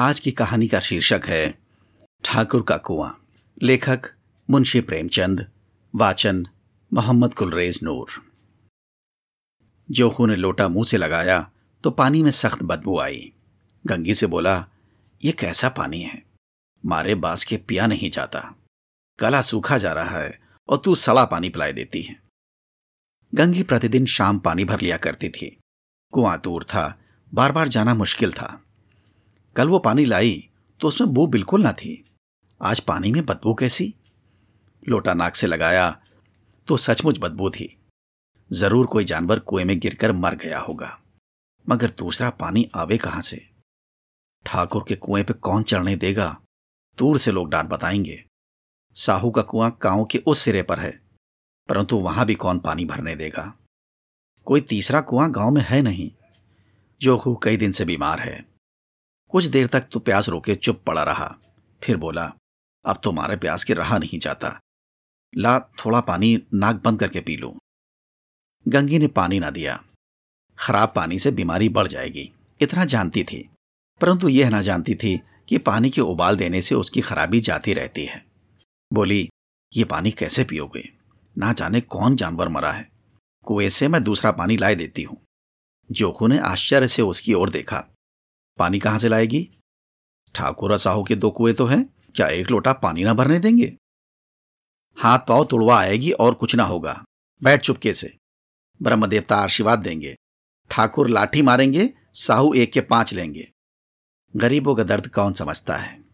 आज की कहानी का शीर्षक है, ठाकुर का कुआँ। लेखक, मुंशी प्रेमचंद। वाचन, मोहम्मद कुलरेज नूर। जोखू ने लोटा मुँह से लगाया तो पानी में सख्त बदबू आई। गंगी से बोला, ये कैसा पानी है? मारे बास के पिया नहीं जाता। गला सूखा जा रहा है और तू सड़ा पानी पिलाए देती है। गंगी प्रतिदिन शाम पानी भर लिया करती थी। कुआँ दूर था बार बार जाना मुश्किल था। कल वो पानी लाई तो उसमें बू बिल्कुल ना थी। आज पानी में बदबू कैसी? लोटा नाक से लगाया तो सचमुच बदबू थी। ज़रूर कोई जानवर कुएँ में गिरकर मर गया होगा। मगर दूसरा पानी आवे कहाँ से? ठाकुर के कुएँ पे कौन चढ़ने देगा? दूर से लोग डांट बताएँगे। साहू का कुआँ गाँव के उस सिरे पर है, परंतु वहाँ भी कौन पानी भरने देगा? कोई तीसरा कुआँ गाँव में है नहीं जोखू कई दिन से बीमार है। कुछ देर तक तो प्यास रोके चुप पड़ा रहा। फिर बोला, अब तो प्यास के रहा नहीं जाता। ला, थोड़ा पानी नाक बंद करके पी लू। गंगी ने पानी ना दिया। खराब पानी से बीमारी बढ़ जाएगी। इतना जानती थी। परंतु यह ना जानती थी कि पानी के उबाल देने से उसकी खराबी जाती रहती है। बोली, ये पानी कैसे पियोगे? ना जाने कौन जानवर मरा है। कुएँ से मैं दूसरा पानी लाए देती हूँ। जोखू ने आश्चर्य से उसकी ओर देखा। पानी कहाँ से लाएगी? ठाकुर साहू के दो कुएँ तो हैं। क्या एक लोटा पानी ना भरने देंगे? हाथ पाव तुड़वा आएगी और कुछ ना होगा। बैठ चुपके से। ब्रह्मदेवता आशीर्वाद देंगे। ठाकुर लाठी मारेंगे, साहू एक के पाँच लेंगे। गरीबों का दर्द कौन समझता है?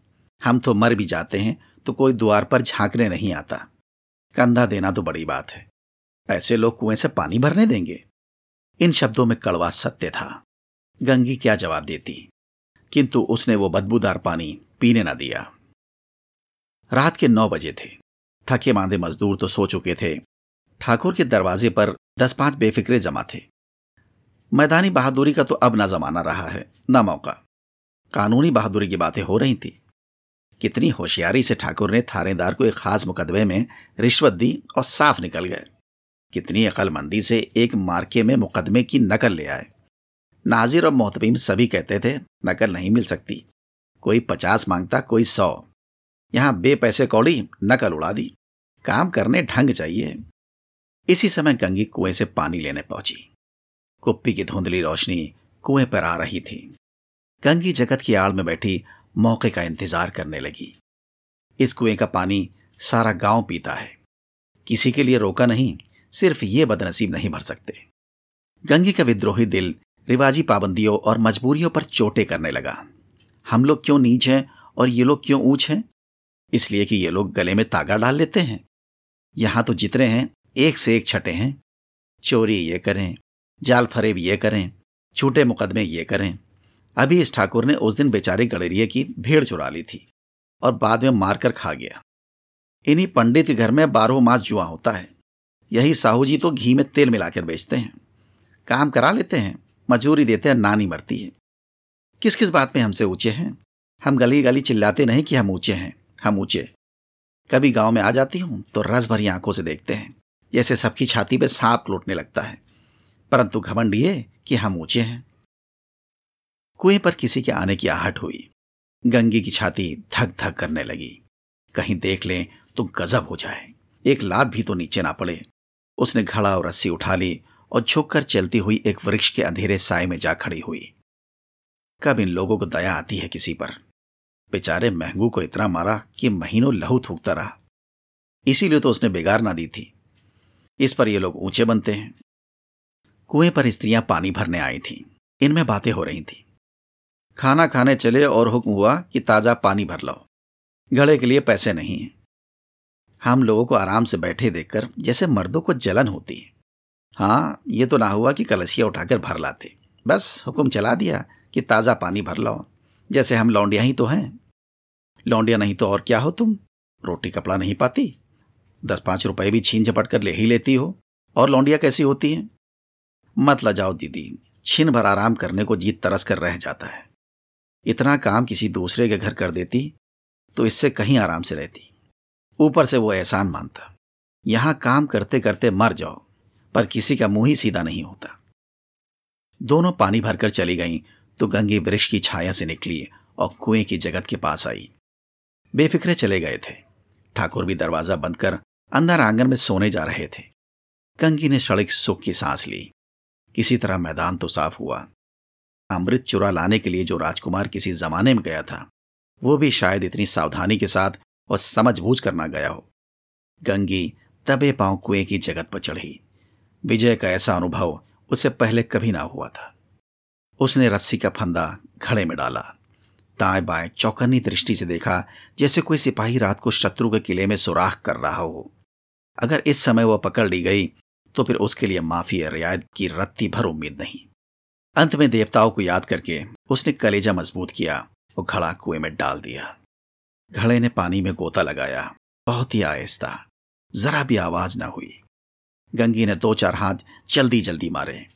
हम तो मर भी जाते हैं तो कोई द्वार पर झांकने नहीं आता। कंधा देना तो बड़ी बात है। ऐसे लोग कुएँ से पानी भरने देंगे? इन शब्दों में कड़वा सत्य था। गंगी क्या जवाब देती? किंतु उसने वो बदबूदार पानी पीने ना दिया। रात के नौ बजे थे। थके मांदे मजदूर तो सो चुके थे। ठाकुर के दरवाजे पर दस पाँच बेफिक्रे जमा थे। मैदानी बहादुरी का तो अब ना जमाना रहा है, न मौका। कानूनी बहादुरी की बातें हो रही थी। कितनी होशियारी से ठाकुर ने थानेदार को एक खास मुकदमे में रिश्वत दी और साफ़ निकल गए। कितनी अकलमंदी से एक मार्के में मुकदमे की नकल ले आए। नाजिर और मोहतबीम सभी कहते थे नकल नहीं मिल सकती। कोई पचास माँगता, कोई सौ। यहाँ बे पैसे कौड़ी, नकल उड़ा दी। काम करने ढंग चाहिए। इसी समय गंगी कुएँ से पानी लेने पहुँची। कुप्पी की धुंधली रोशनी कुएँ पर आ रही थी। गंगी जगत की आड़ में बैठी मौके का इंतज़ार करने लगी। इस कुएँ का पानी सारा गाँव पीता है। किसी के लिए रोका नहीं, सिर्फ़ ये बदनसीब नहीं भर सकते। गंगी का विद्रोही दिल रिवाजी पाबंदियों और मजबूरियों पर चोटे करने लगा। हम लोग क्यों नीच हैं और ये लोग क्यों ऊंच हैं? इसलिए कि ये लोग गले में तागा डाल लेते हैं। यहाँ तो जितने हैं, एक से एक छठे हैं। चोरी ये करें, जाल फरेब ये करें, छूटे मुकदमे ये करें। अभी इस ठाकुर ने उस दिन बेचारे गड़ेरिए की भीड़ चुरा ली थी और बाद में मारकर खा गया। इन्हीं पंडित घर में बारह मास जुआ होता है। यही साहू जी तो घी में तेल मिलाकर बेचते हैं। काम करा लेते हैं। मजूरी देते हैं, नानी मरती है। किस किस बात में हमसे ऊँचे हैं? हम गली गली चिल्लाते नहीं कि हम ऊँचे हैं, हम ऊँचे। कभी गाँव में आ जाती हूँ तो रस भरी आँखों से देखते हैं। जैसे सबकी छाती पे सांप लौटने लगता है। परंतु घमंड ये कि हम ऊँचे हैं। कुएँ पर किसी के आने की आहट हुई। गंगी की छाती धक धक करने लगी। कहीं देख लें तो गजब हो जाए। एक लात भी तो नीचे ना पड़े। उसने घड़ा और रस्सी उठा ली और झुककर चलती हुई एक वृक्ष के अंधेरे साय में जा खड़ी हुई। कब इन लोगों को दया आती है किसी पर? बेचारे महंगू को इतना मारा कि महीनों लहू थूकता रहा। इसीलिए तो उसने बेगार ना दी थी। इस पर ये लोग ऊँचे बनते हैं। कुएँ पर स्त्रियाँ पानी भरने आई थीं। इनमें बातें हो रही थी। खाना खाने चले और हुक्म हुआ कि ताज़ा पानी भर लो घड़े के लिए पैसे नहीं हम लोगों को आराम से बैठे देखकर जैसे मर्दों को जलन होती है। हाँ ये तो ना हुआ कि कलसिया उठाकर भर लाते। बस, हुक्म चला दिया कि ताज़ा पानी भर लाओ। जैसे हम लौंडिया ही तो हैं। लौंडिया नहीं तो और क्या हो तुम? रोटी कपड़ा नहीं पाती? दस पाँच रुपए भी छीन झपट कर ले ही लेती हो। और लौंडिया कैसी होती है? मत लजाओ दीदी। छिन भर आराम करने को जीत तरस कर रह जाता है। इतना काम किसी दूसरे के घर कर देती तो इससे कहीं आराम से रहती। ऊपर से वो एहसान मानता। यहाँ काम करते करते मर जाओ। पर किसी का मुँह ही सीधा नहीं होता। दोनों पानी भरकर चली गईं तो गंगी वृक्ष की छाया से निकली और कुएँ की जगत के पास आई। बेफिक्रे चले गए थे। ठाकुर भी दरवाज़ा बंद कर अंदर आँगन में सोने जा रहे थे। कंगी ने सड़क सुख की सांस ली। किसी तरह मैदान तो साफ़ हुआ। अमृत चुरा लाने के लिए जो राजकुमार किसी जमाने में गया था, वो भी शायद इतनी सावधानी के साथ और समझबूझ कर ना गया हो। गंगी तबे पाँव कुएँ की जगत पर चढ़ी। विजय का ऐसा अनुभव उसे पहले कभी ना हुआ था। उसने रस्सी का फंदा घड़े में डाला। दाएँ बाएँ चौकन्नी दृष्टि से देखा जैसे कोई सिपाही रात को शत्रु के किले में सुराख कर रहा हो। अगर इस समय वह पकड़ ली गई तो फिर उसके लिए माफ़ी या रियायत की रत्ती भर उम्मीद नहीं। अंत में देवताओं को याद करके उसने कलेजा मज़बूत किया और घड़ा कुएँ में डाल दिया। घड़े ने पानी में गोता लगाया। बहुत ही आहिस्ता, जरा भी आवाज़ न हुई। गंगी ने दो चार हाथ जल्दी जल्दी मारे।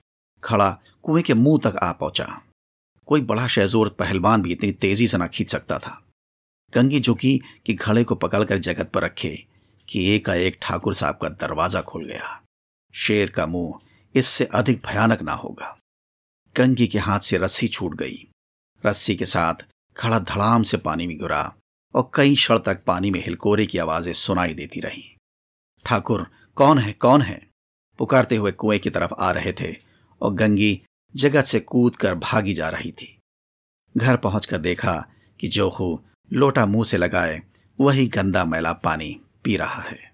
खड़ा कुएँ के मुँह तक आ पहुँचा। कोई बड़ा शहजोर पहलवान भी इतनी तेज़ी से ना खींच सकता था। गंगी झुकी कि घड़े को पकड़कर जगत पर रखे कि एक एक ठाकुर साहब का दरवाज़ा खुल गया। शेर का मुँह इससे अधिक भयानक ना होगा। गंगी के हाथ से रस्सी छूट गई। रस्सी के साथ खड़ा धड़ाम से पानी में गिरा और कई क्षण तक पानी में हिलकोरे की आवाज़ें सुनाई देती रहीं। ठाकुर, कौन है कौन है? पुकारते हुए कुएँ की तरफ़ आ रहे थे और गंगी जगत से कूद कर भागी जा रही थी। घर पहुंचकर देखा कि जोखू लोटा मुँह से लगाए वही गंदा मैला पानी पी रहा है।